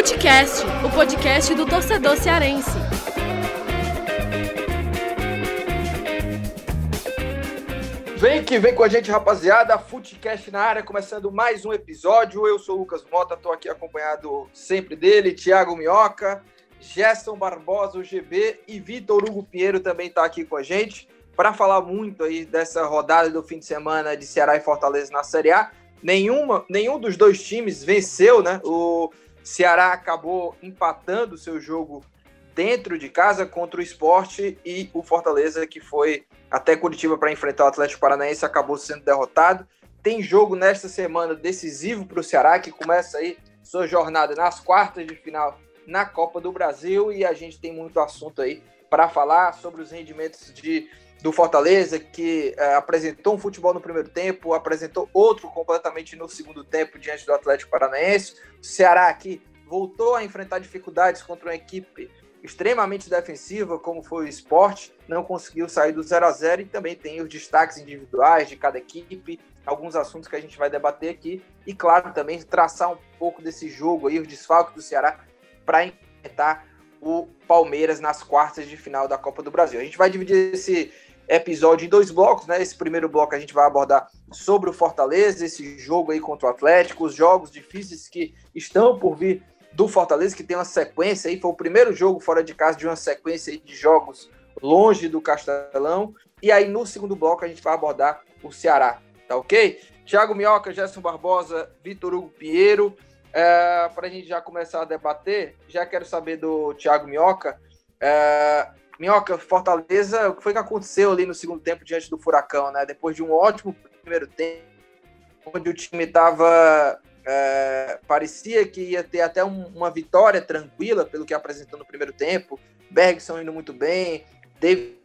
Futecast, o podcast do torcedor cearense. Vem que vem com a gente, rapaziada. Futecast na área, começando mais um episódio. Eu sou o Lucas Mota, estou aqui acompanhado sempre dele, Thiago Minhoca, Gerson Barbosa, o GB e Vitor Hugo Pinheiro também está aqui com a gente para falar muito aí dessa rodada do fim de semana de Ceará e Fortaleza na Série A. Nenhuma, nenhum dos dois times venceu, né? O Ceará acabou empatando seu jogo dentro de casa contra o esporte e o Fortaleza, que foi até Curitiba para enfrentar o Atlético Paranaense, acabou sendo derrotado. Tem jogo nesta semana decisivo para o Ceará, que começa aí sua jornada nas quartas de final na Copa do Brasil e a gente tem muito assunto aí para falar sobre os rendimentos de do Fortaleza, que é, apresentou um futebol no primeiro tempo, apresentou outro completamente no segundo tempo diante do Atlético Paranaense. O Ceará aqui voltou a enfrentar dificuldades contra uma equipe extremamente defensiva, como foi o esporte, não conseguiu sair do 0 a 0 e também tem os destaques individuais de cada equipe, alguns assuntos que a gente vai debater aqui, e claro, também traçar um pouco desse jogo aí, os desfalques do Ceará, para enfrentar o Palmeiras nas quartas de final da Copa do Brasil. A gente vai dividir esse episódio em dois blocos, né? Esse primeiro bloco a gente vai abordar sobre o Fortaleza, esse jogo aí contra o Atlético, os jogos difíceis que estão por vir do Fortaleza, que tem uma sequência aí, foi o primeiro jogo fora de casa de uma sequência de jogos longe do Castelão. E aí no segundo bloco a gente vai abordar o Ceará, tá ok? Thiago Minhoca, Gerson Barbosa, Vitor Hugo Pinheiro. É, Para a gente já começar a debater, já quero saber do Thiago Minhoca. É, Minhoca, Fortaleza, o que foi que aconteceu ali no segundo tempo diante do Furacão, né? Depois de um ótimo primeiro tempo, onde o time estava. É, parecia que ia ter até um, uma vitória tranquila, pelo que apresentou no primeiro tempo. Bergson indo muito bem, David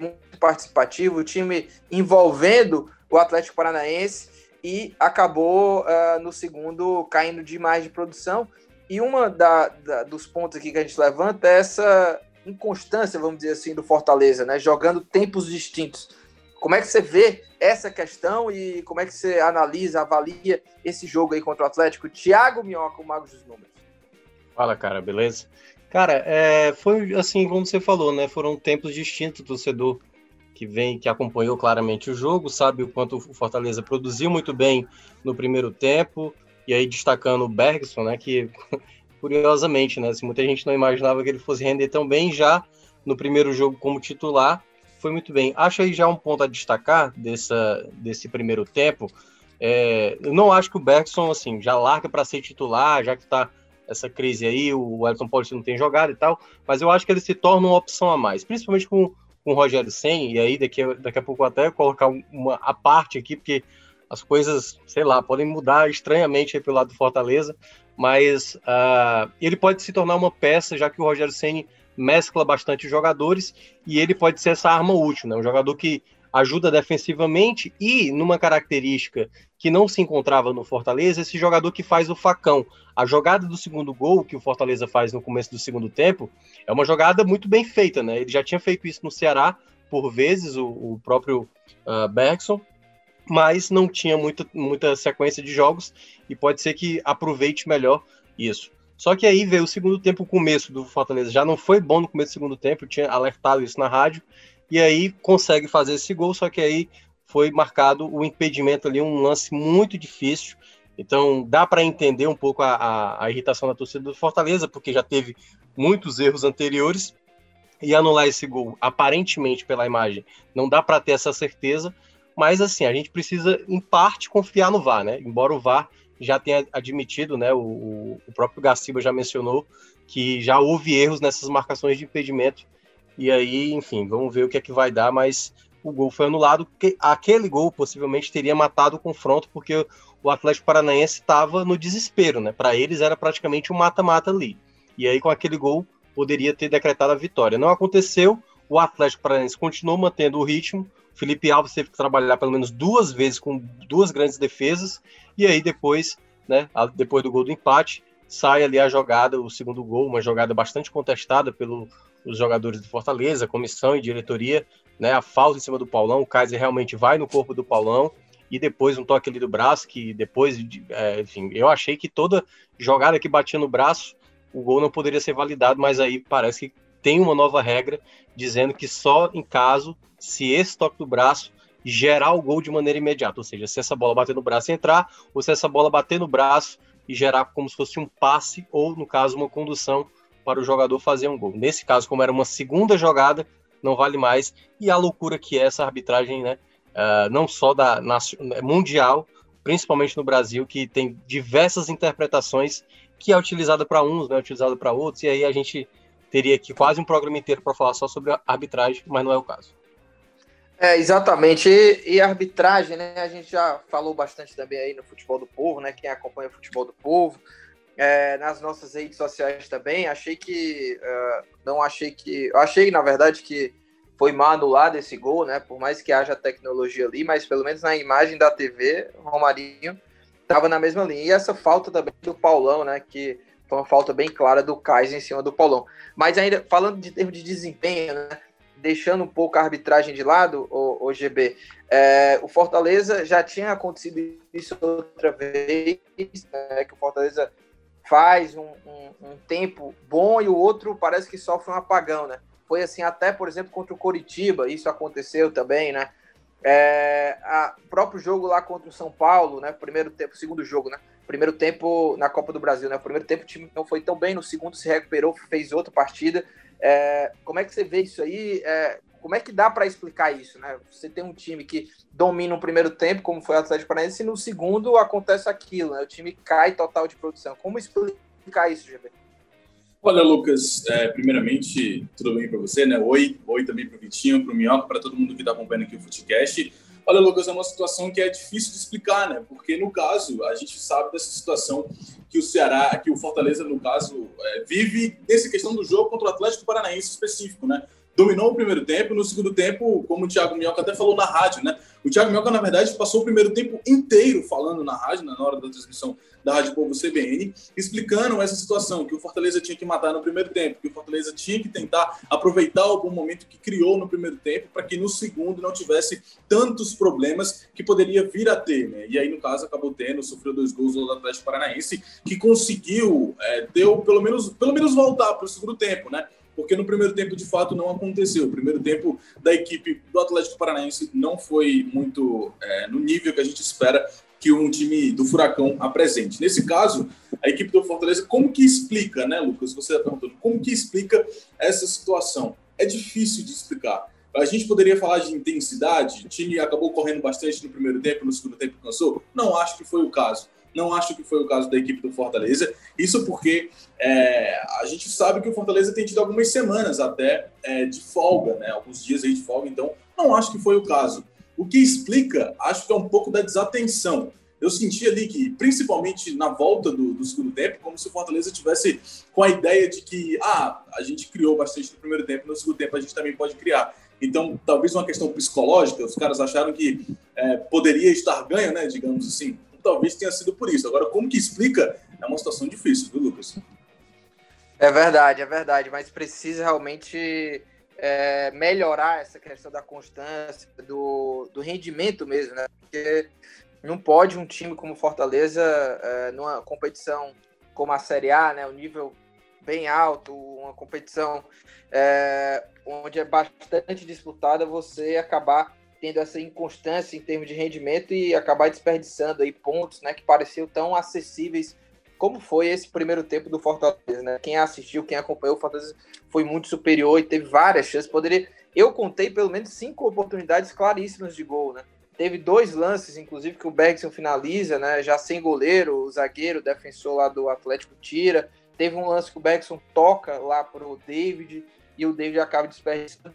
muito participativo, o time envolvendo o Atlético Paranaense e acabou uh, no segundo caindo demais de produção. E uma da, da, dos pontos aqui que a gente levanta é essa inconstância, vamos dizer assim, do Fortaleza, né? Jogando tempos distintos. Como é que você vê essa questão e como é que você analisa, avalia esse jogo aí contra o Atlético? Thiago Minhoca, o Mago dos Números. Fala, cara, beleza? Cara, é, foi assim como você falou, né? Foram tempos distintos, torcedor que vem, que acompanhou claramente o jogo, sabe o quanto o Fortaleza produziu muito bem no primeiro tempo, e aí destacando o Bergson, né? Que curiosamente, né? Assim, muita gente não imaginava que ele fosse render tão bem já no primeiro jogo como titular. Foi muito bem. Acho aí já um ponto a destacar dessa, desse primeiro tempo. É, eu não acho que o Bergson assim, já larga para ser titular, já que está essa crise aí, o Elton Paulista não tem jogado e tal, mas eu acho que ele se torna uma opção a mais, principalmente com, com o Rogério Sen, e aí daqui, daqui a pouco até colocar uma a parte aqui, porque as coisas, sei lá, podem mudar estranhamente pelo lado do Fortaleza, mas uh, ele pode se tornar uma peça, já que o Rogério Ceni mescla bastante jogadores e ele pode ser essa arma útil, né? Um jogador que ajuda defensivamente e numa característica que não se encontrava no Fortaleza, esse jogador que faz o facão. A jogada do segundo gol que o Fortaleza faz no começo do segundo tempo é uma jogada muito bem feita, né? Ele já tinha feito isso no Ceará por vezes, o, o próprio uh, Bergson, mas não tinha muita, muita sequência de jogos e pode ser que aproveite melhor isso. Só que aí veio o segundo tempo, o começo do Fortaleza já não foi bom no começo do segundo tempo, eu tinha alertado isso na rádio, e aí consegue fazer esse gol, só que aí foi marcado o impedimento ali, um lance muito difícil. Então dá para entender um pouco a, a, a, irritação da torcida do Fortaleza, porque já teve muitos erros anteriores, e anular esse gol, aparentemente pela imagem, não dá para ter essa certeza, mas assim, a gente precisa, em parte, confiar no VAR, né? Embora o VAR já tenha admitido, né? O, o próprio Gaciba já mencionou que já houve erros nessas marcações de impedimento. E aí, enfim, vamos ver o que é que vai dar, mas o gol foi anulado. Aquele gol possivelmente teria matado o confronto, porque o Atlético Paranaense estava no desespero, né? Para eles era praticamente um mata-mata ali. E aí, com aquele gol, poderia ter decretado a vitória. Não aconteceu, o Atlético Paranaense continuou mantendo o ritmo, Felipe Alves teve que trabalhar pelo menos duas vezes com duas grandes defesas, e aí depois, né, depois do gol do empate, sai ali a jogada, o segundo gol, uma jogada bastante contestada pelos jogadores do Fortaleza, comissão e diretoria, né, a falta em cima do Paulão, o Kaiser realmente vai no corpo do Paulão, e depois um toque ali do braço, que depois, é, enfim, eu achei que toda jogada que batia no braço o gol não poderia ser validado, mas aí parece que tem uma nova regra dizendo que só em caso, se esse toque do braço gerar o gol de maneira imediata, ou seja, se essa bola bater no braço e entrar, ou se essa bola bater no braço e gerar como se fosse um passe, ou no caso, uma condução para o jogador fazer um gol. Nesse caso, como era uma segunda jogada, não vale mais. E a loucura que é essa arbitragem, né? Uh, não só da mundial, principalmente no Brasil, que tem diversas interpretações que é utilizada para uns, não é utilizada para outros, e aí a gente teria aqui quase um programa inteiro para falar só sobre arbitragem, mas não é o caso. É, exatamente. E, e, arbitragem, né? A gente já falou bastante também aí no Futebol do Povo, né? Quem acompanha o Futebol do Povo, é, nas nossas redes sociais também. Achei que. Uh, não achei que. Achei, na verdade, que foi mal anulado esse gol, né? Por mais que haja tecnologia ali, mas pelo menos na imagem da TV, Romarinho estava na mesma linha. E essa falta também do Paulão, né? Que foi uma falta bem clara do Kais em cima do Paulão. Mas ainda, falando de termo de desempenho, né? Deixando um pouco a arbitragem de lado, o, o GB, é, o Fortaleza já tinha acontecido isso outra vez, né, que o Fortaleza faz um, um, um, tempo bom e o outro parece que sofre um apagão, né? Foi assim até, por exemplo, contra o Coritiba, isso aconteceu também, né? É, próprio jogo lá contra o São Paulo, né? Primeiro tempo, segundo jogo, né? Primeiro tempo na Copa do Brasil, né? Primeiro tempo o time não foi tão bem, no segundo se recuperou, fez outra partida. É, como é que você vê isso aí? É, como é que dá para explicar isso, né? Você tem um time que domina o primeiro tempo, como foi o Atlético Paranaense, e no segundo acontece aquilo, né? O time cai total de produção. Como explicar isso, GB? Olha, Lucas, é, primeiramente, tudo bem para você, né? Oi, oi também para o Vitinho, para o Minhoca, para todo mundo que está acompanhando aqui o Footcast. Olha, Lucas, é uma situação que é difícil de explicar, né? Porque, no caso, a gente sabe dessa situação que o Ceará, que o Fortaleza, no caso, é, vive nessa questão do jogo contra o Atlético Paranaense específico, né? dominou o primeiro tempo. No segundo tempo, como o Thiago Minhoca até falou na rádio, né? O Thiago Minhoca, na verdade, passou o primeiro tempo inteiro falando na rádio, né, na hora da transmissão da Rádio Povo CBN, explicando essa situação, que o Fortaleza tinha que matar no primeiro tempo, que o Fortaleza tinha que tentar aproveitar algum momento que criou no primeiro tempo para que no segundo não tivesse tantos problemas que poderia vir a ter, né? E aí, no caso, acabou tendo, sofreu dois gols do Atlético Paranaense, que conseguiu, é, deu pelo menos, pelo menos voltar para o segundo tempo, né? porque no primeiro tempo de fato não aconteceu. O primeiro tempo da equipe do Atlético Paranaense não foi muito é, no nível que a gente espera que um time do Furacão apresente. Nesse caso, a equipe do Fortaleza, como que explica, né, Lucas? Você está perguntando, como que explica essa situação? É difícil de explicar. A gente poderia falar de intensidade, o time acabou correndo bastante no primeiro tempo, no segundo tempo cansou? Não acho que foi o caso. Não acho que foi o caso da equipe do Fortaleza. Isso porque é, a gente sabe que o Fortaleza tem tido algumas semanas até é, de folga, né? Alguns dias aí de folga, então não acho que foi o caso. O que explica, acho que é um pouco da desatenção. Eu senti ali que, principalmente na volta do, do segundo tempo, como se o Fortaleza tivesse com a ideia de que, ah, a gente criou bastante no primeiro tempo, no segundo tempo a gente também pode criar. Então, talvez uma questão psicológica, os caras acharam que é, poderia estar ganho, né, digamos assim talvez tenha sido por isso. Agora, como que explica? É uma situação difícil, viu, Lucas? É verdade, é verdade, mas precisa realmente é, melhorar essa questão da constância, do, do rendimento mesmo, né? Porque não pode um time como Fortaleza, é, numa competição como a Série A, né? O nível bem alto, uma competição é, onde é bastante disputada, você acabar tendo essa inconstância em termos de rendimento e acabar desperdiçando aí pontos, né, que pareciam tão acessíveis como foi esse primeiro tempo do Fortaleza, né? Quem assistiu, quem acompanhou o Fortaleza foi muito superior e teve várias chances. Poderia, eu contei pelo menos cinco oportunidades claríssimas de gol, né? Teve dois lances, inclusive, que o Bergson finaliza, né? Já sem goleiro, o zagueiro, o defensor lá do Atlético tira. Teve um lance que o Bergson toca lá pro David e o David acaba desperdiçando.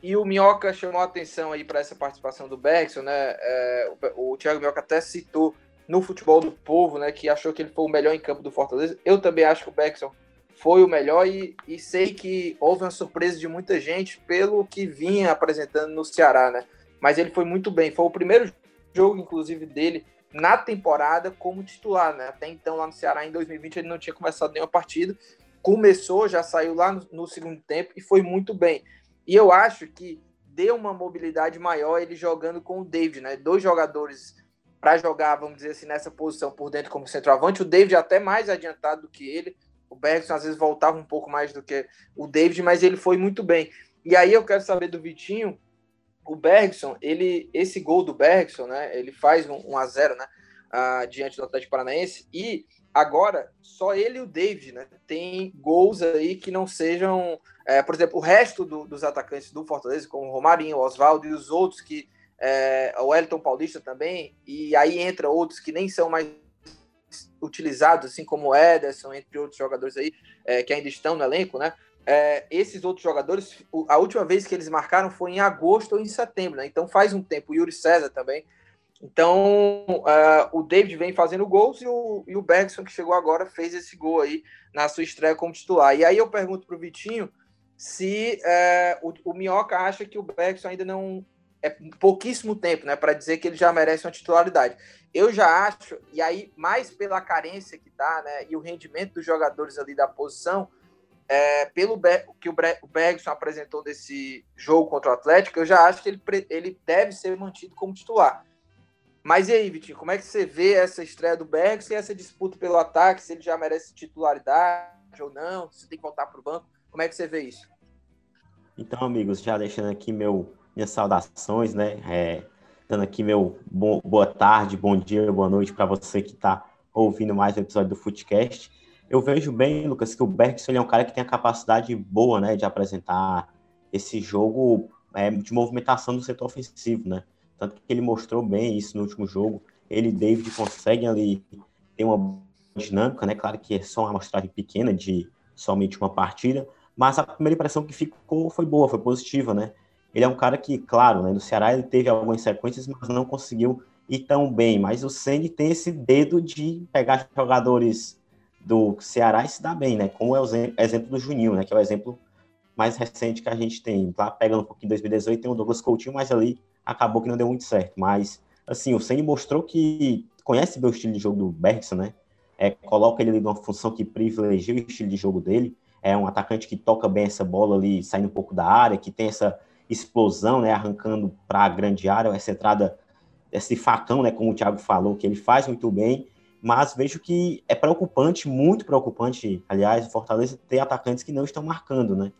E o Minhoca chamou a atenção aí para essa participação do Bergson, né? É, o, o Thiago Minhoca até citou no futebol do povo, né? Que achou que ele foi o melhor em campo do Fortaleza. Eu também acho que o Bergson foi o melhor e, e sei que houve uma surpresa de muita gente pelo que vinha apresentando no Ceará, né? Mas ele foi muito bem. Foi o primeiro jogo, inclusive, dele na temporada como titular, né? Até então, lá no Ceará, em 2020, ele não tinha começado nenhuma partida. Começou, já saiu lá no, no segundo tempo e foi muito bem. E eu acho que deu uma mobilidade maior ele jogando com o David, né? Dois jogadores para jogar, vamos dizer assim, nessa posição por dentro como centroavante. O David até mais adiantado do que ele. o Bergson às vezes voltava um pouco mais do que o David, mas ele foi muito bem. E aí eu quero saber do Vitinho, o Bergson, ele, esse gol do Bergson, né? Ele faz um, um a 0 né? Uh, diante do Atlético Paranaense e agora só ele e o David, né? Tem gols aí que não sejam, é, por exemplo, o resto do, dos atacantes do Fortaleza, como o Romarinho, o Oswaldo e os outros que é, o Elton Paulista também, e aí entra outros que nem são mais utilizados, assim como o Ederson, entre outros jogadores aí é, que ainda estão no elenco, né? É, esses outros jogadores, a última vez que eles marcaram foi em agosto ou em setembro, né? Então faz um tempo. O Yuri César também. Então uh, o David vem fazendo gols e o, e o Bergson, que chegou agora, fez esse gol aí na sua estreia como titular. E aí eu pergunto para o Vitinho se uh, o, o Minhoca acha que o Bergson ainda não é pouquíssimo tempo, né, para dizer que ele já merece uma titularidade. Eu já acho, e aí mais pela carência que tá, né, e o rendimento dos jogadores ali da posição, é, pelo que o Bergson apresentou desse jogo contra o Atlético, eu já acho que ele, ele deve ser mantido como titular. Mas e aí, Vitinho, como é que você vê essa estreia do Bergson e essa disputa pelo ataque, se ele já merece titularidade ou não, se tem que voltar para o banco? Como é que você vê isso? Então, amigos, já deixando aqui meu minhas saudações, né? É, dando aqui meu bom, boa tarde, bom dia, boa noite para você que está ouvindo mais um episódio do Footcast. Eu vejo bem, Lucas, que o Bergson é um cara que tem a capacidade boa, né, de apresentar esse jogo é, de movimentação do setor ofensivo, né? Tanto que ele mostrou bem isso no último jogo. Ele e David conseguem ali ter uma dinâmica, né? Claro que é só uma amostragem pequena de somente uma partida, mas a primeira impressão que ficou foi boa, foi positiva, né? Ele é um cara que, claro, né, no Ceará ele teve algumas sequências, mas não conseguiu ir tão bem. Mas o Ceni tem esse dedo de pegar jogadores do Ceará e se dar bem, né? Como é o exemplo do Juninho, né? Que é o exemplo mais recente que a gente tem. Lá pegando um pouquinho em 2018, tem o Douglas Coutinho, mas ali acabou que não deu muito certo. Mas, assim, o Ceni mostrou que conhece bem o estilo de jogo do Bergson, né? É, coloca ele numa função que privilegia o estilo de jogo dele. É um atacante que toca bem essa bola ali, saindo um pouco da área, que tem essa explosão, né, arrancando para a grande área, essa entrada, esse facão, né, como o Thiago falou, que ele faz muito bem, mas vejo que é preocupante, muito preocupante, aliás, o Fortaleza ter atacantes que não estão marcando, né?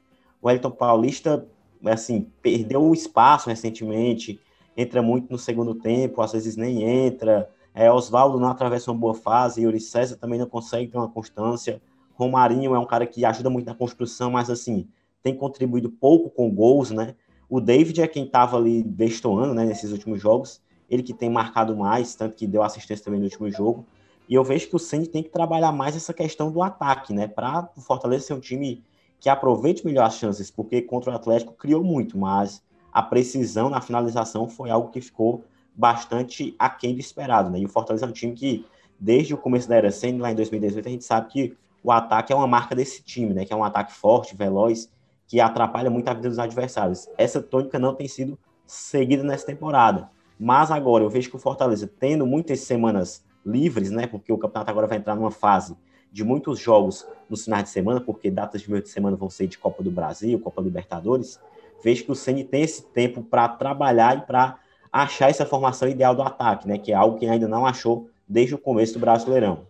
O Elton Paulista, assim, perdeu o espaço recentemente, entra muito no segundo tempo, às vezes nem entra. É, Oswaldo não atravessa uma boa fase, Yuri César também não consegue ter uma constância. Romarinho é um cara que ajuda muito na construção, mas assim, tem contribuído pouco com gols, né? O David é quem estava ali destoando né, nesses últimos jogos, ele que tem marcado mais, tanto que deu assistência também no último jogo. E eu vejo que o Sandy tem que trabalhar mais essa questão do ataque, né? Para o Fortaleza ser um time que aproveite melhor as chances, porque contra o Atlético criou muito, mas a precisão na finalização foi algo que ficou bastante aquém do esperado, né? E o Fortaleza é um time que, desde o começo da era Sandy, lá em 2018, a gente sabe que o ataque é uma marca desse time, né? Que é um ataque forte, veloz que atrapalha muito a vida dos adversários. Essa tônica não tem sido seguida nessa temporada. Mas agora eu vejo que o Fortaleza, tendo muitas semanas livres, né? Porque o campeonato agora vai entrar numa fase de muitos jogos nos finais de semana, porque datas de meio de semana vão ser de Copa do Brasil, Copa Libertadores. Vejo que o Ceni tem esse tempo para trabalhar e para achar essa formação ideal do ataque, né? Que é algo que ainda não achou desde o começo do Brasileirão.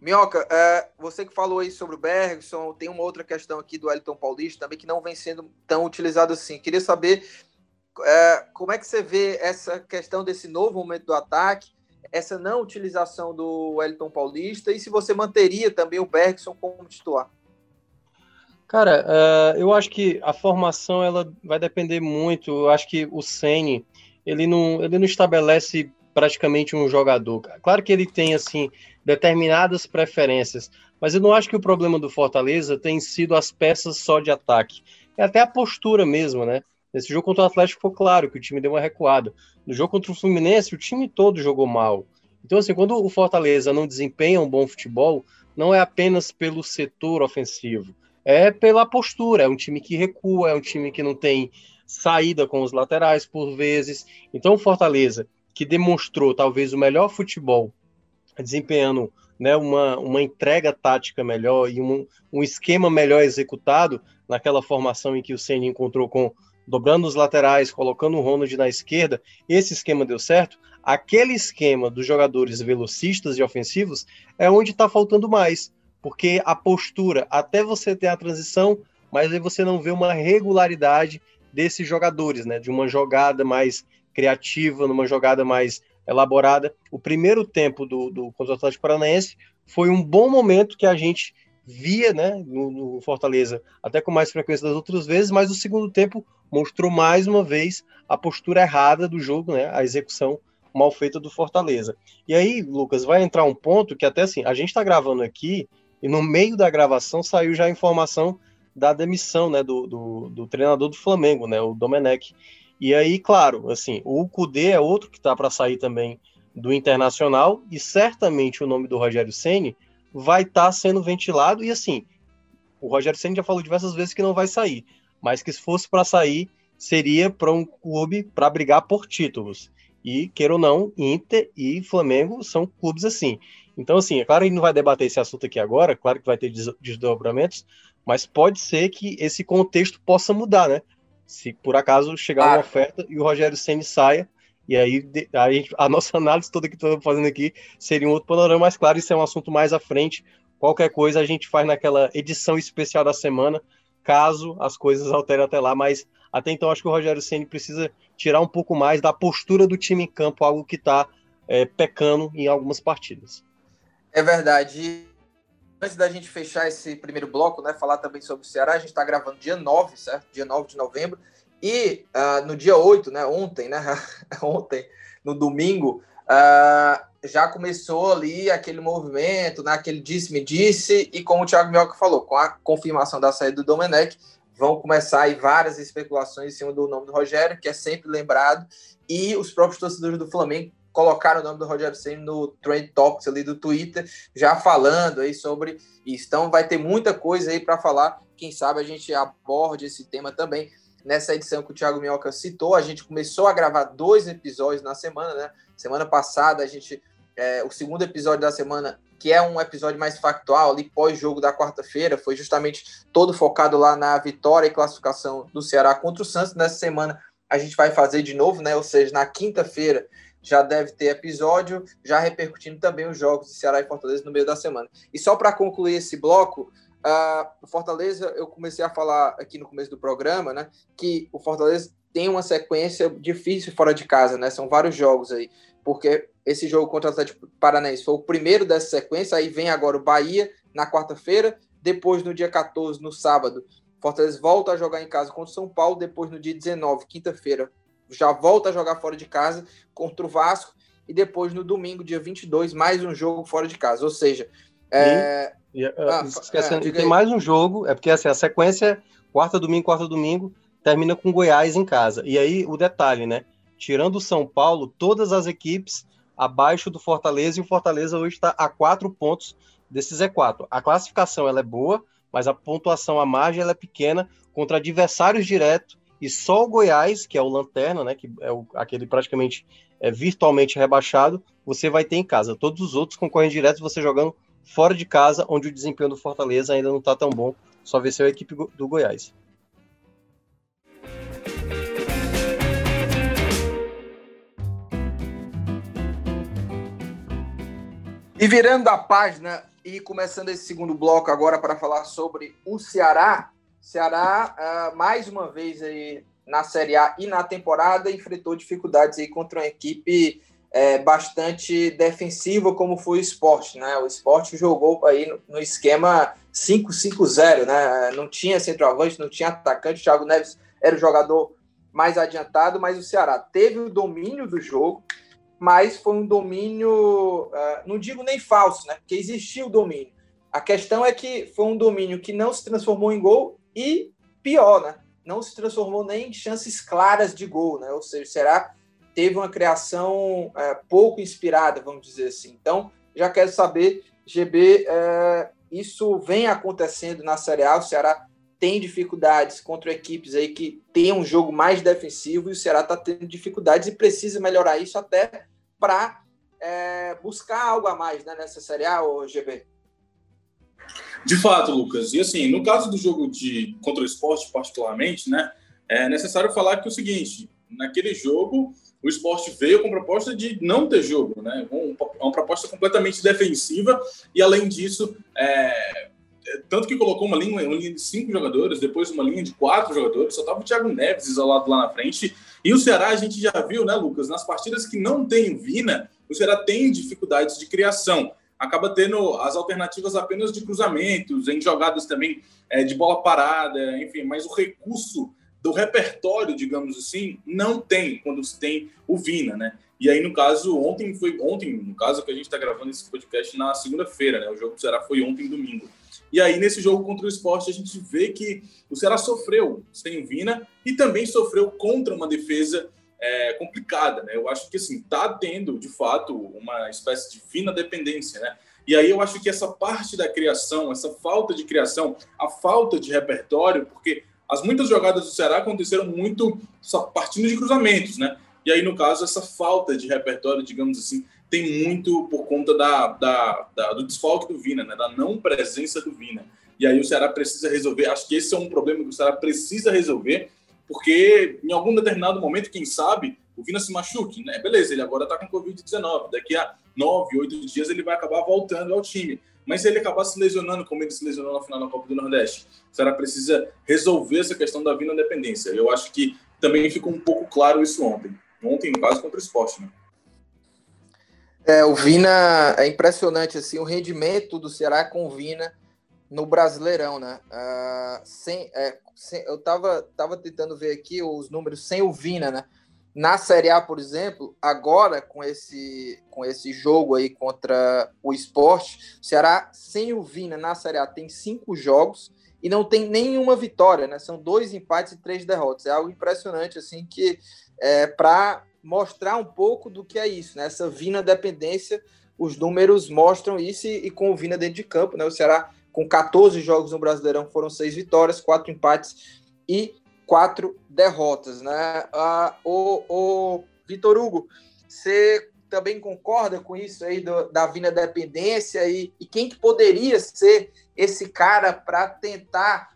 Minhoca, é, você que falou aí sobre o Bergson, tem uma outra questão aqui do Elton Paulista também que não vem sendo tão utilizado assim. Queria saber é, como é que você vê essa questão desse novo momento do ataque, essa não utilização do Wellington Paulista e se você manteria também o Bergson como titular. Cara, uh, eu acho que a formação ela vai depender muito. Eu acho que o Ceni ele não, ele não estabelece praticamente um jogador. Claro que ele tem assim determinadas preferências, mas eu não acho que o problema do Fortaleza tem sido as peças só de ataque. É até a postura mesmo, né? Nesse jogo contra o Atlético ficou claro que o time deu uma recuada. No jogo contra o Fluminense, o time todo jogou mal. Então, assim, quando o Fortaleza não desempenha um bom futebol, não é apenas pelo setor ofensivo, é pela postura. É um time que recua, é um time que não tem saída com os laterais por vezes. Então, o Fortaleza, que demonstrou talvez o melhor futebol desempenhando né, uma, uma entrega tática melhor e um, um esquema melhor executado naquela formação em que o Ceni encontrou com dobrando os laterais, colocando o Ronald na esquerda, esse esquema deu certo. Aquele esquema dos jogadores velocistas e ofensivos é onde está faltando mais. porque a postura, até você ter a transição, mas aí você não vê uma regularidade desses jogadores, né? De uma jogada mais criativa, numa jogada mais elaborada. O primeiro tempo do, do contra o Atlético Paranaense foi um bom momento que a gente via, né, no, no, Fortaleza, até com mais frequência das outras vezes, mas o segundo tempo mostrou mais uma vez a postura errada do jogo, né, a execução mal feita do Fortaleza. E aí, Lucas, vai entrar um ponto que até assim, a gente está gravando aqui e no meio da gravação saiu já a informação da demissão, né, do, do, do treinador do Flamengo, né, o Domenech. E aí, claro, assim, o Cudê é outro que está para sair também do Internacional e certamente o nome do Rogério Ceni vai estar tá sendo ventilado e assim, o Rogério Ceni já falou diversas vezes que não vai sair, mas que se fosse para sair seria para um clube para brigar por títulos. E, queira ou não, Inter e Flamengo são clubes assim. Então, assim, é claro que não vai debater esse assunto aqui agora, claro que vai ter desdobramentos, mas pode ser que esse contexto possa mudar, né? Se por acaso chegar uma oferta e o Rogério Senni saia, e aí a, gente, a nossa análise toda que estou fazendo aqui seria um outro panorama, mas claro, isso é um assunto mais à frente. Qualquer coisa a gente faz naquela edição especial da semana, caso as coisas alterem até lá, mas até então, acho que o Rogério Ceni precisa tirar um pouco mais da postura do time em campo, algo que está é, pecando em algumas partidas. É verdade. Antes da gente fechar esse primeiro bloco, né, falar também sobre o Ceará, a gente está gravando dia 9, certo? Dia 9 de novembro. E uh, no dia 8, né, ontem, né, ontem, no domingo, uh, já começou ali aquele movimento, né, aquele disse-me-disse, e como o Thiago Mioca falou, com a confirmação da saída do Domenech, vão começar aí várias especulações em cima do nome do Rogério, que é sempre lembrado, e os próprios torcedores do Flamengo colocaram o nome do Rogério Senna no Trend Talks ali do Twitter, já falando aí sobre isso. Então vai ter muita coisa aí para falar, quem sabe a gente aborde esse tema também nessa edição que o Thiago Minhoca citou. A gente começou a gravar dois episódios na semana, né? Semana passada a gente é, o segundo episódio da semana que é um episódio mais factual, ali pós-jogo da quarta-feira, foi justamente todo focado lá na vitória e classificação do Ceará contra o Santos. Nessa semana a gente vai fazer de novo, né? Ou seja, na quinta-feira já deve ter episódio, já repercutindo também os jogos de Ceará e Fortaleza no meio da semana. E só para concluir esse bloco, uh, o Fortaleza, eu comecei a falar aqui no começo do programa, né? Que o Fortaleza tem uma sequência difícil fora de casa, né? São vários jogos aí, porque esse jogo contra o Atlético Paranaense foi o primeiro dessa sequência, aí vem agora o Bahia na quarta-feira, depois no dia 14, no sábado, Fortaleza volta a jogar em casa contra o São Paulo, depois no dia 19, quinta-feira, já volta a jogar fora de casa contra o Vasco, e depois no domingo, dia 22, mais um jogo fora de casa, ou seja... É... E, uh, ah, esquecendo, é, tem aí. mais um jogo, é porque assim, a sequência, quarta, domingo, quarta, domingo, termina com Goiás em casa. E aí o detalhe, né? Tirando o São Paulo, todas as equipes abaixo do Fortaleza e o Fortaleza hoje está a quatro pontos desse Z4. A classificação ela é boa, mas a pontuação, a margem ela é pequena contra adversários diretos e só o Goiás, que é o lanterna, né, que é o, aquele praticamente é, virtualmente rebaixado, você vai ter em casa. Todos os outros concorrem direto você jogando fora de casa, onde o desempenho do Fortaleza ainda não está tão bom. Só venceu a equipe do Goiás. E virando a página e começando esse segundo bloco agora para falar sobre o Ceará. Ceará, uh, mais uma vez aí na Série A e na temporada, enfrentou dificuldades aí contra uma equipe é, bastante defensiva, como foi o esporte. Né? O esporte jogou aí no, esquema 5-5-0, né? Não tinha centroavante, não tinha atacante. O Thiago Neves era o jogador mais adiantado, mas o Ceará teve o domínio do jogo mas foi um domínio, uh, não digo nem falso, né? Porque existia o domínio. A questão é que foi um domínio que não se transformou em gol e, pior, né? Não se transformou nem em chances claras de gol, né? Ou seja, será teve uma criação uh, pouco inspirada, vamos dizer assim. Então, já quero saber, GB, uh, isso vem acontecendo na Série A, o Ceará tem dificuldades contra equipes aí que tem um jogo mais defensivo e o Ceará está tendo dificuldades e precisa melhorar isso até para é, buscar algo a mais né, nessa Série A, ou GB? De fato, Lucas. E assim, no caso do jogo de contra o esporte, particularmente, né, é necessário falar que é o seguinte: naquele jogo, o esporte veio com proposta de não ter jogo, né? Uma proposta completamente defensiva e, além disso, é, é, tanto que colocou uma linha, uma linha de cinco jogadores, depois uma linha de quatro jogadores, só estava o Thiago Neves isolado lá na frente. E o Ceará, a gente já viu, né, Lucas, nas partidas que não tem Vina, o Ceará tem dificuldades de criação. Acaba tendo as alternativas apenas de cruzamentos, em jogadas também é, de bola parada, enfim, mas o recurso do repertório, digamos assim, não tem quando se tem o Vina, né? E aí, no caso, ontem foi ontem, no caso que a gente está gravando esse podcast na segunda-feira, né? O jogo do Ceará foi ontem, domingo. E aí, nesse jogo contra o esporte, a gente vê que o Ceará sofreu sem o Vina e também sofreu contra uma defesa é, complicada, né? Eu acho que, assim, tá tendo, de fato, uma espécie de fina dependência, né? E aí eu acho que essa parte da criação, essa falta de criação, a falta de repertório, porque as muitas jogadas do Ceará aconteceram muito partindo de cruzamentos, né? E aí, no caso, essa falta de repertório, digamos assim, tem muito por conta da, da, da, do desfalque do Vina, né? da não presença do Vina. E aí o Ceará precisa resolver. Acho que esse é um problema que o Ceará precisa resolver, porque em algum determinado momento, quem sabe, o Vina se machuque, né? Beleza, ele agora está com Covid-19. Daqui a nove, oito dias ele vai acabar voltando ao time. Mas se ele acabar se lesionando, como ele se lesionou na final da Copa do Nordeste, o Ceará precisa resolver essa questão da Vina dependência. Eu acho que também ficou um pouco claro isso ontem. Ontem, no caso, contra o esporte, né? É, o Vina é impressionante assim o rendimento do Ceará com o Vina no Brasileirão, né? Uh, sem, é, sem, eu tava, tava tentando ver aqui os números sem o Vina, né? Na Série A, por exemplo, agora com esse com esse jogo aí contra o Esporte, o Ceará sem o Vina na Série A tem cinco jogos e não tem nenhuma vitória, né? São dois empates e três derrotas. É algo impressionante assim que é, para mostrar um pouco do que é isso, né? Essa Vina dependência, os números mostram isso e, e com o Vina dentro de campo, né? O Ceará com 14 jogos no Brasileirão foram seis vitórias, quatro empates e quatro derrotas, né? Ah, o, o Vitor Hugo, você também concorda com isso aí do, da Vina dependência e, e quem que poderia ser esse cara para tentar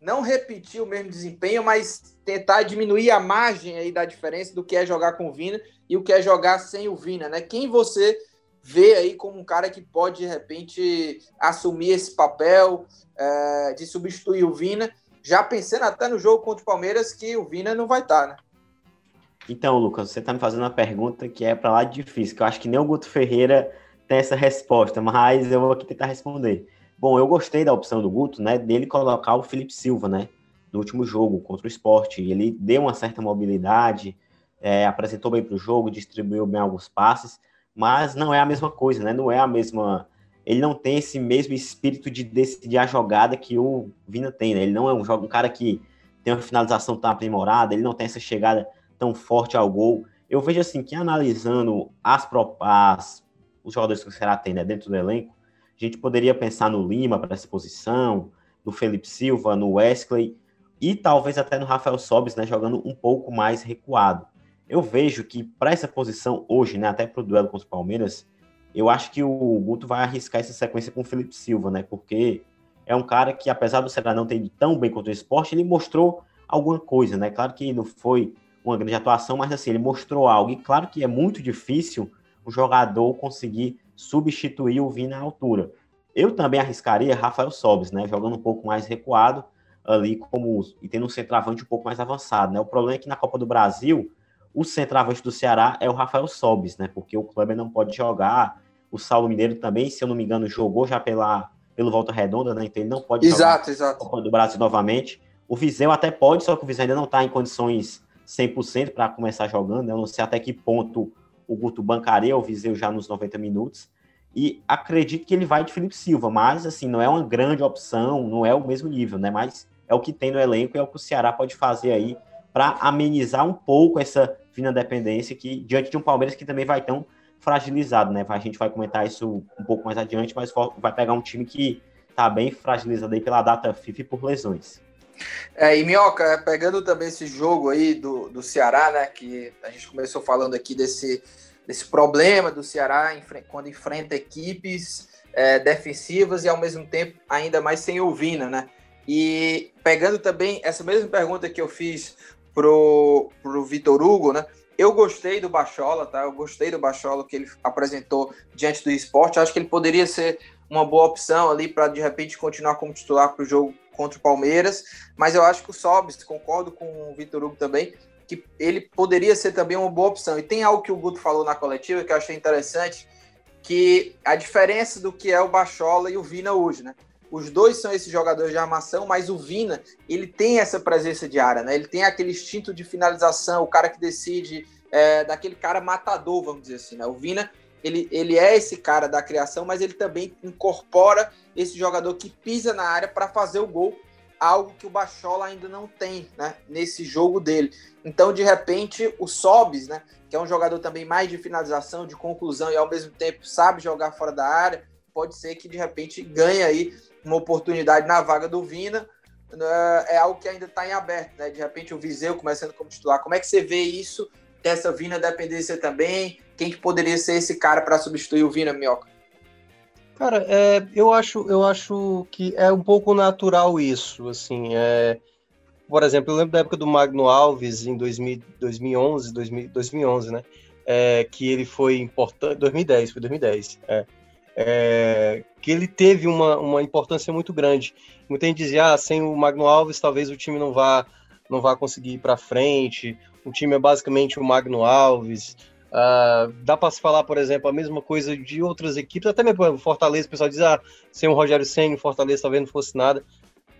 não repetir o mesmo desempenho, mas tentar diminuir a margem aí da diferença do que é jogar com o Vina e o que é jogar sem o Vina, né? Quem você vê aí como um cara que pode, de repente, assumir esse papel é, de substituir o Vina, já pensando até no jogo contra o Palmeiras, que o Vina não vai estar, né? Então, Lucas, você está me fazendo uma pergunta que é para lá de difícil, que eu acho que nem o Guto Ferreira tem essa resposta, mas eu vou aqui tentar responder. Bom, eu gostei da opção do Guto, né, dele colocar o Felipe Silva, né, no último jogo contra o esporte. Ele deu uma certa mobilidade, é, apresentou bem para o jogo, distribuiu bem alguns passes, mas não é a mesma coisa, né, não é a mesma. Ele não tem esse mesmo espírito de decidir a jogada que o Vina tem, né? Ele não é um, um cara que tem uma finalização tão aprimorada, ele não tem essa chegada tão forte ao gol. Eu vejo assim que analisando as, as os jogadores que o Ceará tem né, dentro do elenco, a gente poderia pensar no Lima para essa posição, no Felipe Silva, no Wesley e talvez até no Rafael Sobis, né, jogando um pouco mais recuado. Eu vejo que para essa posição hoje, né, até para o duelo contra o Palmeiras, eu acho que o Guto vai arriscar essa sequência com o Felipe Silva, né, porque é um cara que, apesar do Ceará não ter ido tão bem contra o esporte, ele mostrou alguma coisa, né? Claro que não foi uma grande atuação, mas assim, ele mostrou algo. E claro que é muito difícil o jogador conseguir substituir o Vina à altura. Eu também arriscaria Rafael Sobis, né, jogando um pouco mais recuado ali como e tendo um centroavante um pouco mais avançado, né? O problema é que na Copa do Brasil o centroavante do Ceará é o Rafael Sobis, né? Porque o Kleber não pode jogar, o Saulo Mineiro também, se eu não me engano, jogou já pela pelo Volta Redonda, né? Então ele não pode exato, jogar exato. Copa do Brasil novamente. O Viseu até pode, só que o Viseu ainda não está em condições 100% para começar jogando, né? Eu não sei até que ponto o Guto bancaria o Viseu já nos 90 minutos. E acredito que ele vai de Felipe Silva, mas assim, não é uma grande opção, não é o mesmo nível, né? Mas é o que tem no elenco e é o que o Ceará pode fazer aí para amenizar um pouco essa fina dependência que diante de um Palmeiras que também vai tão fragilizado, né? A gente vai comentar isso um pouco mais adiante, mas vai pegar um time que tá bem fragilizado aí pela data FIFA e por lesões. É, e Minhoca, pegando também esse jogo aí do, do Ceará, né? Que a gente começou falando aqui desse, desse problema do Ceará quando enfrenta equipes é, defensivas e ao mesmo tempo ainda mais sem o Vina, né? E pegando também essa mesma pergunta que eu fiz pro, pro Vitor Hugo, né? Eu gostei do Bachola, tá? Eu gostei do Bachola que ele apresentou diante do esporte. Acho que ele poderia ser uma boa opção ali para de repente continuar como titular para o jogo contra o Palmeiras. Mas eu acho que o Sobis, concordo com o Vitor Hugo também, que ele poderia ser também uma boa opção. E tem algo que o Guto falou na coletiva que eu achei interessante, que a diferença do que é o Bachola e o Vina hoje, né? Os dois são esses jogadores de armação, mas o Vina, ele tem essa presença de área, né? Ele tem aquele instinto de finalização, o cara que decide, é, daquele cara matador, vamos dizer assim, né? O Vina, ele, ele é esse cara da criação, mas ele também incorpora esse jogador que pisa na área para fazer o gol, algo que o Bachola ainda não tem, né? Nesse jogo dele. Então, de repente, o Sobis, né? Que é um jogador também mais de finalização, de conclusão e ao mesmo tempo sabe jogar fora da área, pode ser que de repente ganhe aí uma oportunidade na vaga do Vina, né, é algo que ainda está em aberto, né? De repente o Viseu começando como titular. Como é que você vê isso? Dessa Vina dependência também? Quem que poderia ser esse cara para substituir o Vina, Minhoca? Cara, é, eu, acho, eu acho que é um pouco natural isso, assim, é, por exemplo, eu lembro da época do Magno Alves em 2000, 2011, 2000, 2011, né, é, que ele foi importante, 2010, foi 2010, é, é, que ele teve uma, uma importância muito grande. Muita gente dizia, ah, sem o Magno Alves talvez o time não vá, não vá conseguir ir para frente, o time é basicamente o Magno Alves. Uh, dá para se falar, por exemplo, a mesma coisa de outras equipes, até mesmo Fortaleza, o pessoal diz, ah, sem o Rogério Senna, o Fortaleza talvez não fosse nada.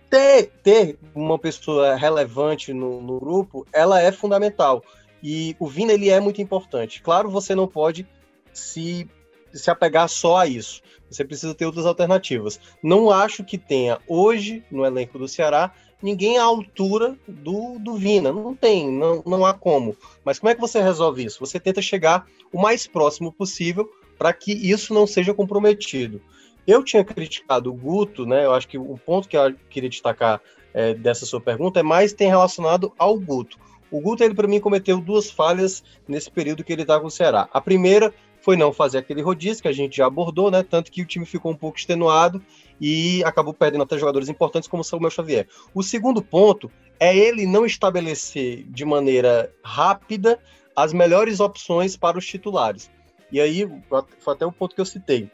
Ter, ter uma pessoa relevante no, no grupo, ela é fundamental. E o Vina, ele é muito importante. Claro, você não pode se se apegar só a isso. Você precisa ter outras alternativas. Não acho que tenha hoje no elenco do Ceará ninguém à altura do, do Vina. Não tem, não, não há como. Mas como é que você resolve isso? Você tenta chegar o mais próximo possível para que isso não seja comprometido. Eu tinha criticado o Guto, né? Eu acho que o ponto que eu queria destacar é, dessa sua pergunta é mais tem relacionado ao Guto. O Guto, ele para mim cometeu duas falhas nesse período que ele está com o Ceará. A primeira foi não fazer aquele rodízio que a gente já abordou, né? Tanto que o time ficou um pouco extenuado e acabou perdendo até jogadores importantes como o Samuel Xavier. O segundo ponto é ele não estabelecer de maneira rápida as melhores opções para os titulares. E aí, foi até o ponto que eu citei.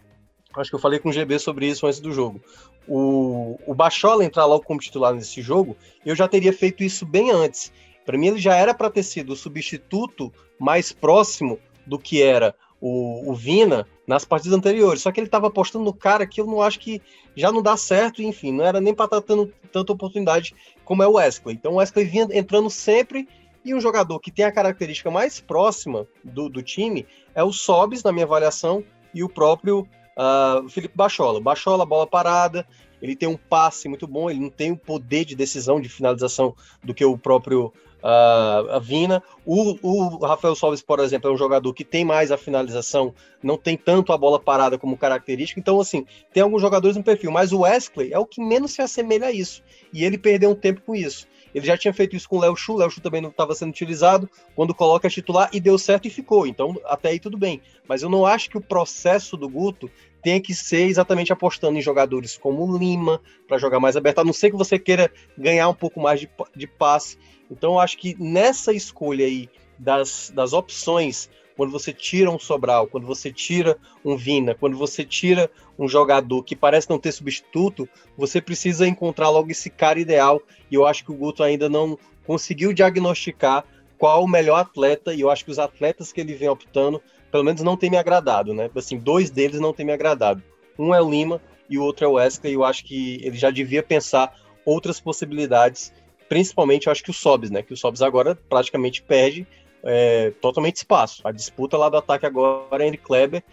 Acho que eu falei com o GB sobre isso antes do jogo. O, o Bachola entrar logo como titular nesse jogo, eu já teria feito isso bem antes. Para mim, ele já era para ter sido o substituto mais próximo do que era o, o Vina nas partidas anteriores. Só que ele estava apostando no cara que eu não acho que já não dá certo, enfim, não era nem para estar tá tendo tanta oportunidade como é o Wesley. Então o Wesley vinha entrando sempre e um jogador que tem a característica mais próxima do, do time é o Sobis, na minha avaliação, e o próprio uh, Felipe Bachola. Bachola, bola parada, ele tem um passe muito bom, ele não tem o poder de decisão, de finalização do que o próprio uh, a Vina. O, o, Rafael Solves, por exemplo, é um jogador que tem mais a finalização, não tem tanto a bola parada como característica. Então, assim, tem alguns jogadores no perfil, mas o Wesley é o que menos se assemelha a isso. E ele perdeu um tempo com isso. Ele já tinha feito isso com o Léo Chu, Léo Chu também não estava sendo utilizado, quando coloca titular e deu certo e ficou. Então, até aí tudo bem. Mas eu não acho que o processo do Guto tenha que ser exatamente apostando em jogadores como Lima, para jogar mais aberto, a não ser que você queira ganhar um pouco mais de, de passe. Então, eu acho que nessa escolha aí das, das opções, quando você tira um Sobral, quando você tira um Vina, quando você tira um jogador que parece não ter substituto, você precisa encontrar logo esse cara ideal. E eu acho que o Guto ainda não conseguiu diagnosticar qual o melhor atleta, e eu acho que os atletas que ele vem optando, pelo menos não tem me agradado, né? Assim, dois deles não tem me agradado. Um é o Lima e o outro é o Wesley, e eu acho que ele já devia pensar outras possibilidades principalmente eu acho que o Sobs, né? Que o Sobs agora praticamente perde é, totalmente espaço. A disputa lá do ataque agora é entre Kleber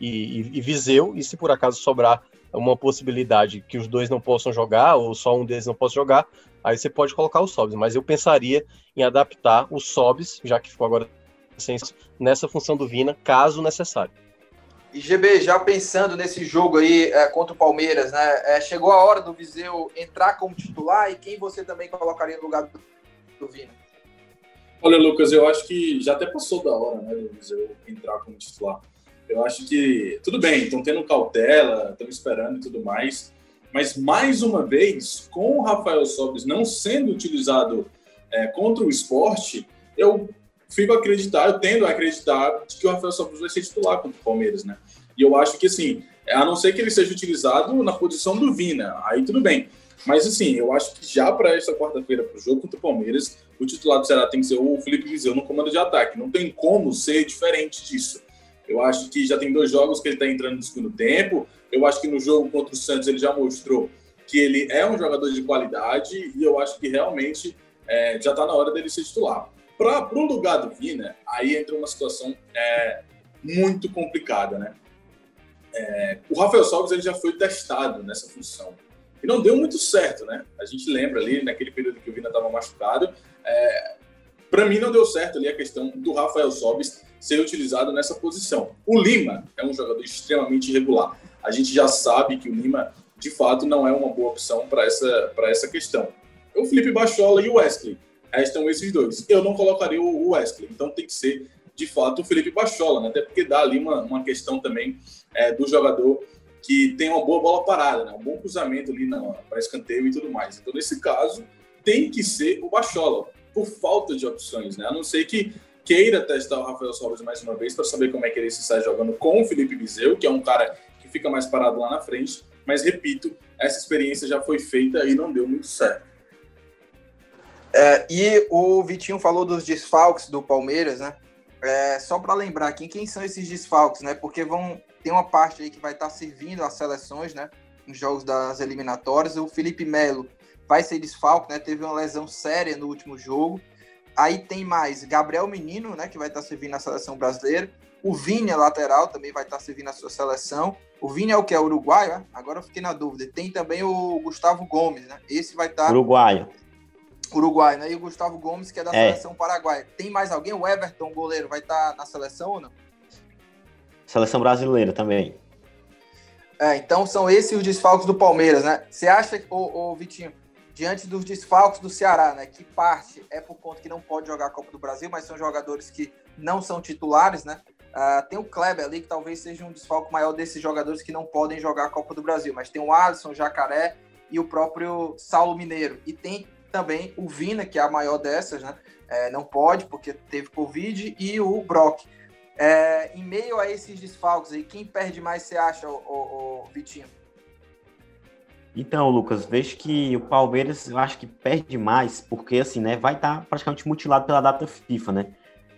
e, e, e, Viseu, e se por acaso sobrar uma possibilidade que os dois não possam jogar, ou só um deles não possa jogar, aí você pode colocar o Sobs. Mas eu pensaria em adaptar o Sobs, já que ficou agora nessa função do Vina, caso necessário. E GB, já pensando nesse jogo aí é, contra o Palmeiras, né? É, chegou a hora do Viseu entrar como titular e quem você também colocaria no lugar do, do Vina? Olha, Lucas, eu acho que já até passou da hora, né, do Viseu entrar como titular. Eu acho que tudo bem, estão tendo cautela, estão esperando e tudo mais, mas mais uma vez, com o Rafael Sobres não sendo utilizado é, contra o esporte, eu fico a acreditar, eu tendo a acreditar de que o Rafael Sobis vai ser titular contra o Palmeiras, né? E eu acho que, assim, a não ser que ele seja utilizado na posição do Vina, aí tudo bem. Mas, assim, eu acho que já para esta quarta-feira, para o jogo contra o Palmeiras, o titular do Ceará tem que ser o Felipe Viseu no comando de ataque. Não tem como ser diferente disso. Eu acho que já tem dois jogos que ele está entrando no segundo tempo. Eu acho que no jogo contra o Santos ele já mostrou que ele é um jogador de qualidade e eu acho que realmente é, já está na hora dele ser titular. Para o lugar do Vina, aí entra uma situação é, muito complicada, né? É, o Rafael Sobis ele já foi testado nessa função e não deu muito certo, né? A gente lembra ali naquele período que o Vina estava machucado, é, para mim não deu certo ali a questão do Rafael Sobis ser utilizado nessa posição. O Lima é um jogador extremamente irregular. A gente já sabe que o Lima de fato não é uma boa opção para essa para essa questão. O Felipe Bachola e o Wesley restam esses dois. Eu não colocaria o Wesley, então tem que ser de fato o Felipe Bachola, né? até porque dá ali uma, uma questão também é, do jogador que tem uma boa bola parada, né? um bom cruzamento ali para escanteio e tudo mais. Então, nesse caso, tem que ser o Bachola, por falta de opções, né? a não ser que queira testar o Rafael Sobres mais uma vez para saber como é que ele se sai jogando com o Felipe Viseu, que é um cara que fica mais parado lá na frente. Mas, repito, essa experiência já foi feita e não deu muito certo. É, e o Vitinho falou dos desfalques do Palmeiras, né? É, só para lembrar aqui, quem são esses desfalques, né? Porque vão ter uma parte aí que vai estar tá servindo às seleções, né? Nos jogos das eliminatórias. O Felipe Melo vai ser desfalque, né? Teve uma lesão séria no último jogo. Aí tem mais Gabriel Menino, né? Que vai estar tá servindo na seleção brasileira. O Vini, lateral, também vai estar tá servindo na sua seleção. O Vini é o que? É uruguaio? Né? Agora eu fiquei na dúvida. Tem também o Gustavo Gomes, né? Esse vai estar. Uruguaio. Uruguai, né? E o Gustavo Gomes, que é da é. seleção paraguaia. Tem mais alguém? O Everton, goleiro, vai estar tá na seleção ou não? Seleção brasileira também. É, então são esses os desfalques do Palmeiras, né? Você acha, ô, ô Vitinho, diante dos desfalques do Ceará, né? Que parte é por conta que não pode jogar a Copa do Brasil, mas são jogadores que não são titulares, né? Uh, tem o Kleber ali, que talvez seja um desfalque maior desses jogadores que não podem jogar a Copa do Brasil, mas tem o Alisson, o Jacaré e o próprio Saulo Mineiro. E tem também o Vina, que é a maior dessas, né? É, não pode, porque teve Covid, e o Brock. É, em meio a esses desfalques aí, quem perde mais você acha, o, o, o Vitinho? Então, Lucas, vejo que o Palmeiras, eu acho que perde mais, porque assim, né, vai estar tá praticamente mutilado pela data FIFA, né?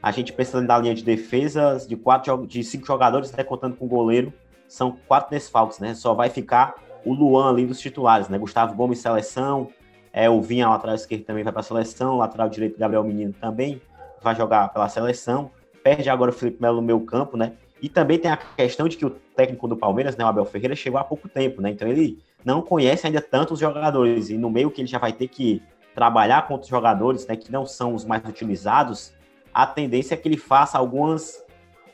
A gente pensando na linha de defesa de quatro de cinco jogadores, né, contando com o goleiro, são quatro desfalques, né? Só vai ficar o Luan ali dos titulares, né? Gustavo Gomes seleção, é, o Vinha, lateral esquerdo, também vai para a seleção. Lateral direito, Gabriel Menino também vai jogar pela seleção. Perde agora o Felipe Melo no meio campo, né? E também tem a questão de que o técnico do Palmeiras, né, o Abel Ferreira, chegou há pouco tempo, né? Então ele não conhece ainda tantos jogadores. E no meio que ele já vai ter que trabalhar com outros jogadores, né, que não são os mais utilizados, a tendência é que ele faça algumas,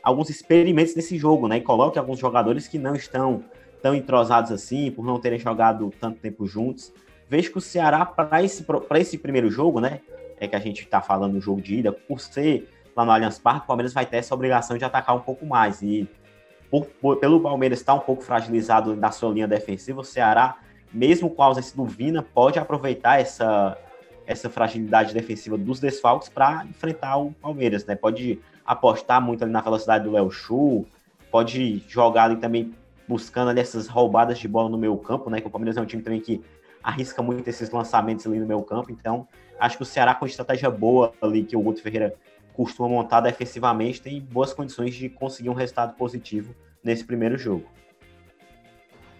alguns experimentos nesse jogo, né? E coloque alguns jogadores que não estão tão entrosados assim, por não terem jogado tanto tempo juntos vejo que o Ceará, para esse, esse primeiro jogo, né? É que a gente está falando do jogo de ida, por ser lá no Allianz Parque, o Palmeiras vai ter essa obrigação de atacar um pouco mais. E por, por, pelo Palmeiras estar um pouco fragilizado na sua linha defensiva, o Ceará, mesmo com a ausência do Vina, pode aproveitar essa, essa fragilidade defensiva dos desfalques para enfrentar o Palmeiras, né? Pode apostar muito ali na velocidade do Léo Chu, pode jogar ali também buscando ali essas roubadas de bola no meio campo, né? Que o Palmeiras é um time também que arrisca muito esses lançamentos ali no meu campo. Então, acho que o Ceará, com estratégia boa ali, que o Guto Ferreira costuma montar defensivamente, tem boas condições de conseguir um resultado positivo nesse primeiro jogo.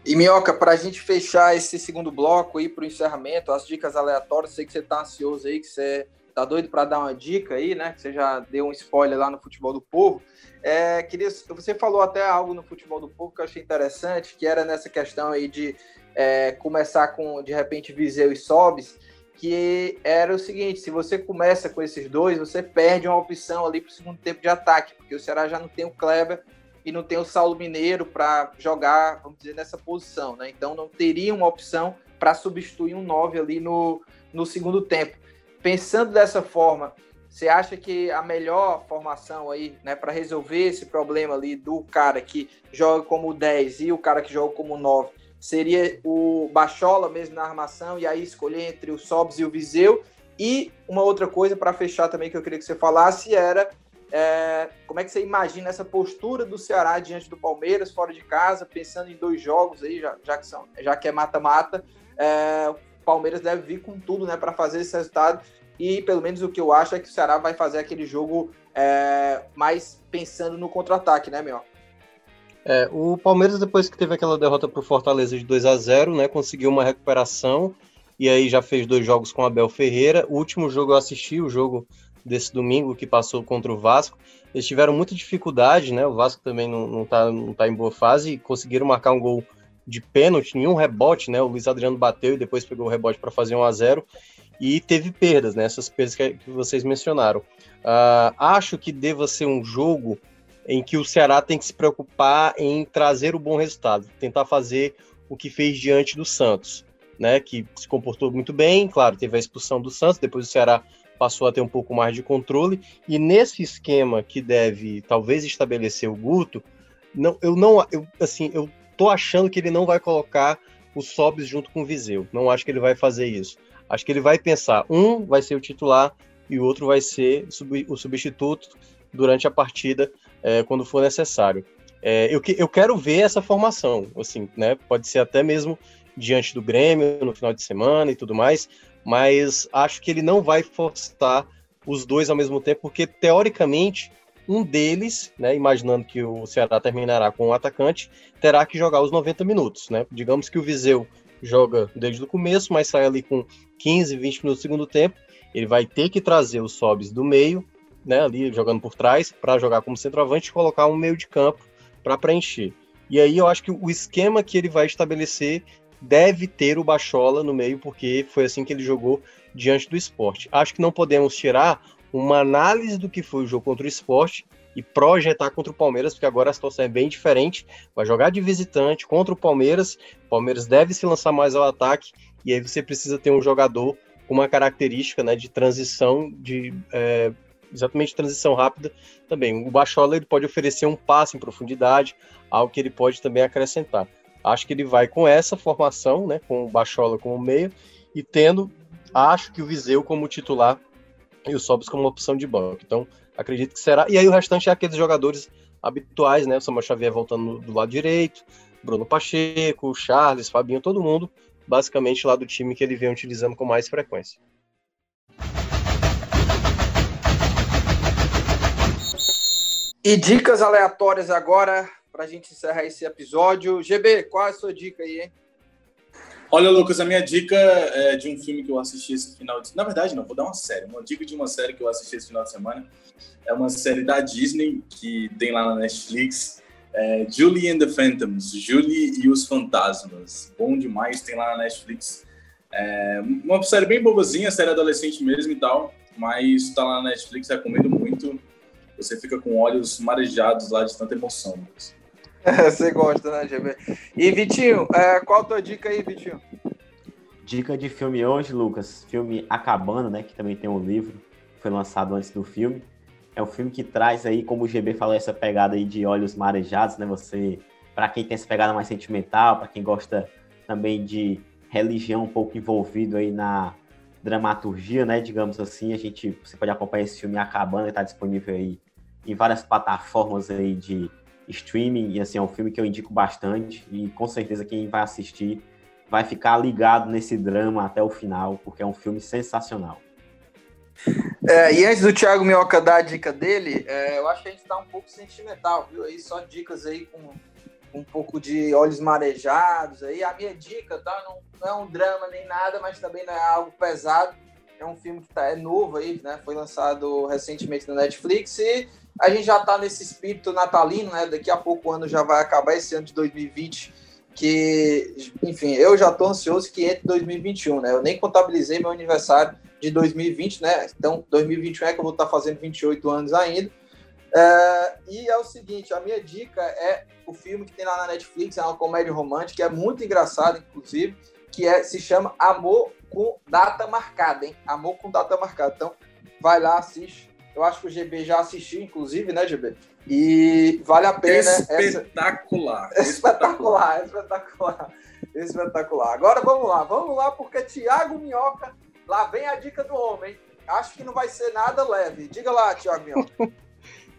E Minhoca, para a gente fechar esse segundo bloco aí para o encerramento, as dicas aleatórias, sei que você está ansioso aí, que você tá doido para dar uma dica aí, né? Que você já deu um spoiler lá no Futebol do Povo. É, queria, você falou até algo no Futebol do Povo que eu achei interessante, que era nessa questão aí de é, começar com, de repente, Viseu e Sobis, que era o seguinte, se você começa com esses dois, você perde uma opção ali para o segundo tempo de ataque, porque o Ceará já não tem o Kleber e não tem o Saulo Mineiro para jogar, vamos dizer, nessa posição, né? Então não teria uma opção para substituir um 9 ali no, no segundo tempo. Pensando dessa forma, você acha que a melhor formação aí, né, para resolver esse problema ali do cara que joga como 10 e o cara que joga como 9 seria o Bachola mesmo na armação e aí escolher entre o Sobs e o Viseu E uma outra coisa para fechar também que eu queria que você falasse era é, como é que você imagina essa postura do Ceará diante do Palmeiras, fora de casa, pensando em dois jogos aí, já, já que, são, já que é mata-mata. É, o Palmeiras deve vir com tudo né, para fazer esse resultado. E pelo menos o que eu acho é que o Ceará vai fazer aquele jogo é, mais pensando no contra-ataque, né, meu? É, o Palmeiras, depois que teve aquela derrota para o Fortaleza de 2 a 0 né, conseguiu uma recuperação e aí já fez dois jogos com Abel Ferreira. O último jogo eu assisti, o jogo desse domingo que passou contra o Vasco. Eles tiveram muita dificuldade, né? O Vasco também não, não, tá, não tá em boa fase e conseguiram marcar um gol de pênalti, nenhum rebote, né? O Luiz Adriano bateu e depois pegou o rebote para fazer 1 a 0 e teve perdas, né? Essas perdas que, que vocês mencionaram. Uh, acho que deva ser um jogo em que o Ceará tem que se preocupar em trazer o bom resultado, tentar fazer o que fez diante do Santos, né? Que se comportou muito bem, claro, teve a expulsão do Santos, depois o Ceará passou a ter um pouco mais de controle, e nesse esquema que deve talvez estabelecer o Guto, não, eu não, eu, assim, eu tô achando que ele não vai colocar o Sobis junto com o Viseu, não acho que ele vai fazer isso. Acho que ele vai pensar, um vai ser o titular e o outro vai ser o substituto durante a partida, é, quando for necessário. É, eu, eu quero ver essa formação, assim, né? Pode ser até mesmo diante do Grêmio no final de semana e tudo mais, mas acho que ele não vai forçar os dois ao mesmo tempo, porque teoricamente um deles, né, imaginando que o Ceará terminará com o um atacante, terá que jogar os 90 minutos, né? Digamos que o Viseu joga desde o começo, mas sai ali com 15, 20 minutos do segundo tempo, ele vai ter que trazer os sobes do meio, né, ali jogando por trás, para jogar como centroavante e colocar um meio de campo para preencher. E aí eu acho que o esquema que ele vai estabelecer deve ter o Bachola no meio, porque foi assim que ele jogou diante do esporte. Acho que não podemos tirar uma análise do que foi o jogo contra o esporte e projetar contra o Palmeiras, porque agora a situação é bem diferente. Vai jogar de visitante contra o Palmeiras. O Palmeiras deve se lançar mais ao ataque, e aí você precisa ter um jogador com uma característica né, de transição, de é, exatamente transição rápida também. O Bachola ele pode oferecer um passe em profundidade, algo que ele pode também acrescentar. Acho que ele vai com essa formação, né, com o Bachola como meio, e tendo, acho que o Viseu como titular e o Sobis como opção de banco. Então, acredito que será. E aí o restante é aqueles jogadores habituais, né? O Samuel Xavier voltando do lado direito, Bruno Pacheco, Charles, Fabinho, todo mundo, basicamente lá do time que ele vem utilizando com mais frequência. E dicas aleatórias agora para a gente encerrar esse episódio. GB, qual é a sua dica aí, hein? Olha, Lucas, a minha dica é de um filme que eu assisti esse final de... Na verdade, não, vou dar uma série. Uma dica de uma série que eu assisti esse final de semana. É uma série da Disney, que tem lá na Netflix. É Julie and the Phantoms. Julie e os Fantasmas. Bom demais, tem lá na Netflix. É uma série bem bobazinha, série adolescente mesmo e tal. Mas tá lá na Netflix, recomendo muito. Você fica com olhos marejados lá de tanta emoção, Lucas. Você gosta, né, GB? E Vitinho, é, qual a tua dica aí, Vitinho? Dica de filme hoje, Lucas. Filme Acabando, né? Que também tem um livro. Foi lançado antes do filme. É um filme que traz aí, como o GB falou, essa pegada aí de olhos marejados, né? Você, para quem tem essa pegada mais sentimental, para quem gosta também de religião um pouco envolvido aí na dramaturgia, né? Digamos assim, a gente, você pode acompanhar esse filme Acabando, está disponível aí em várias plataformas aí de streaming, e assim, é um filme que eu indico bastante, e com certeza quem vai assistir vai ficar ligado nesse drama até o final, porque é um filme sensacional. É, e antes do Thiago Minhoca dar a dica dele, é, eu acho que a gente está um pouco sentimental, viu? Aí só dicas aí com, um pouco de olhos marejados aí. A minha dica, tá? Não, não, é um drama nem nada, mas também não é algo pesado. É um filme que tá, é novo aí, né? Foi lançado recentemente na Netflix e a gente já está nesse espírito natalino, né? Daqui a pouco o ano já vai acabar esse ano de 2020, que, enfim, eu já estou ansioso que entre 2021, né? Eu nem contabilizei meu aniversário de 2020, né? Então, 2021 é que eu vou estar tá fazendo 28 anos ainda. É, e é o seguinte, a minha dica é o filme que tem lá na Netflix, é uma comédia romântica, que é muito engraçado, inclusive, que é, se chama Amor com Data Marcada, hein? Amor com Data Marcada. Então, vai lá, assiste eu acho que o GB já assistiu, inclusive, né, GB? E vale a pena. Espetacular. Essa... Espetacular, espetacular. Espetacular. Agora vamos lá, vamos lá, porque Thiago Minhoca lá vem a dica do homem. Acho que não vai ser nada leve. Diga lá, Thiago Mion.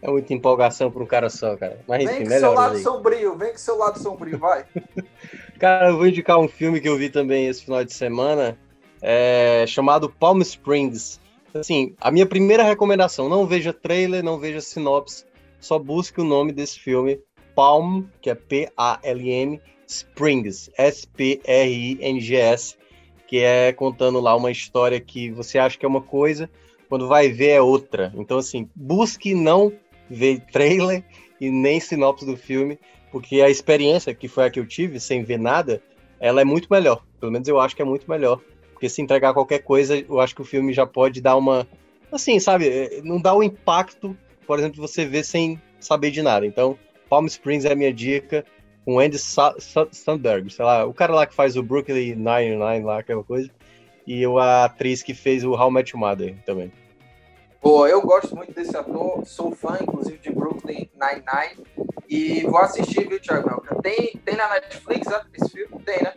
É muita empolgação para um cara só, cara. Mas enfim, vem com melhor. seu lado aí. sombrio, vem com seu lado sombrio, vai. cara, eu vou indicar um filme que eu vi também esse final de semana, é, chamado Palm Springs. Assim, a minha primeira recomendação, não veja trailer, não veja sinopse, só busque o nome desse filme, Palm, que é P-A-L-M, Springs, S-P-R-I-N-G-S, que é contando lá uma história que você acha que é uma coisa, quando vai ver é outra. Então, assim, busque não ver trailer e nem sinopse do filme, porque a experiência que foi a que eu tive, sem ver nada, ela é muito melhor. Pelo menos eu acho que é muito melhor. Porque se entregar qualquer coisa, eu acho que o filme já pode dar uma. Assim, sabe? É, não dá o impacto, por exemplo, você ver sem saber de nada. Então, Palm Springs é a minha dica com Andy Sandberg, sei lá, o cara lá que faz o Brooklyn Nine-Nine lá, aquela coisa, e a atriz que fez o How Met Your Mother também. Pô, eu gosto muito desse ator, sou fã, inclusive, de Brooklyn Nine-Nine, e vou assistir, viu, Thiago? Tem, tem na Netflix esse filme? Tem, né?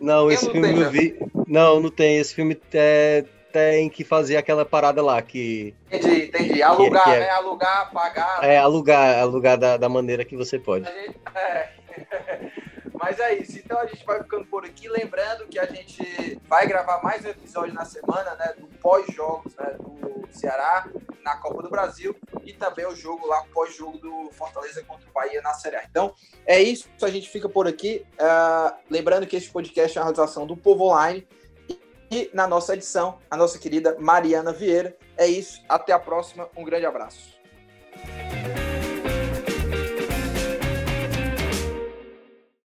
Não, esse filme tem, eu vi... Não, não tem, esse filme é, tem que fazer aquela parada lá que. Entendi, entendi. Alugar, que, que é, né? Alugar, pagar. É, alugar, alugar da, da maneira que você pode. Gente, é. Mas é isso. Então a gente vai ficando por aqui. Lembrando que a gente vai gravar mais um episódio na semana, né? Do pós-jogos né, do Ceará na Copa do Brasil e também o jogo lá, pós-jogo do Fortaleza contra o Bahia na Série A. Então é isso. A gente fica por aqui. Uh, lembrando que esse podcast é uma realização do Povo Online e na nossa edição, a nossa querida Mariana Vieira. É isso, até a próxima, um grande abraço.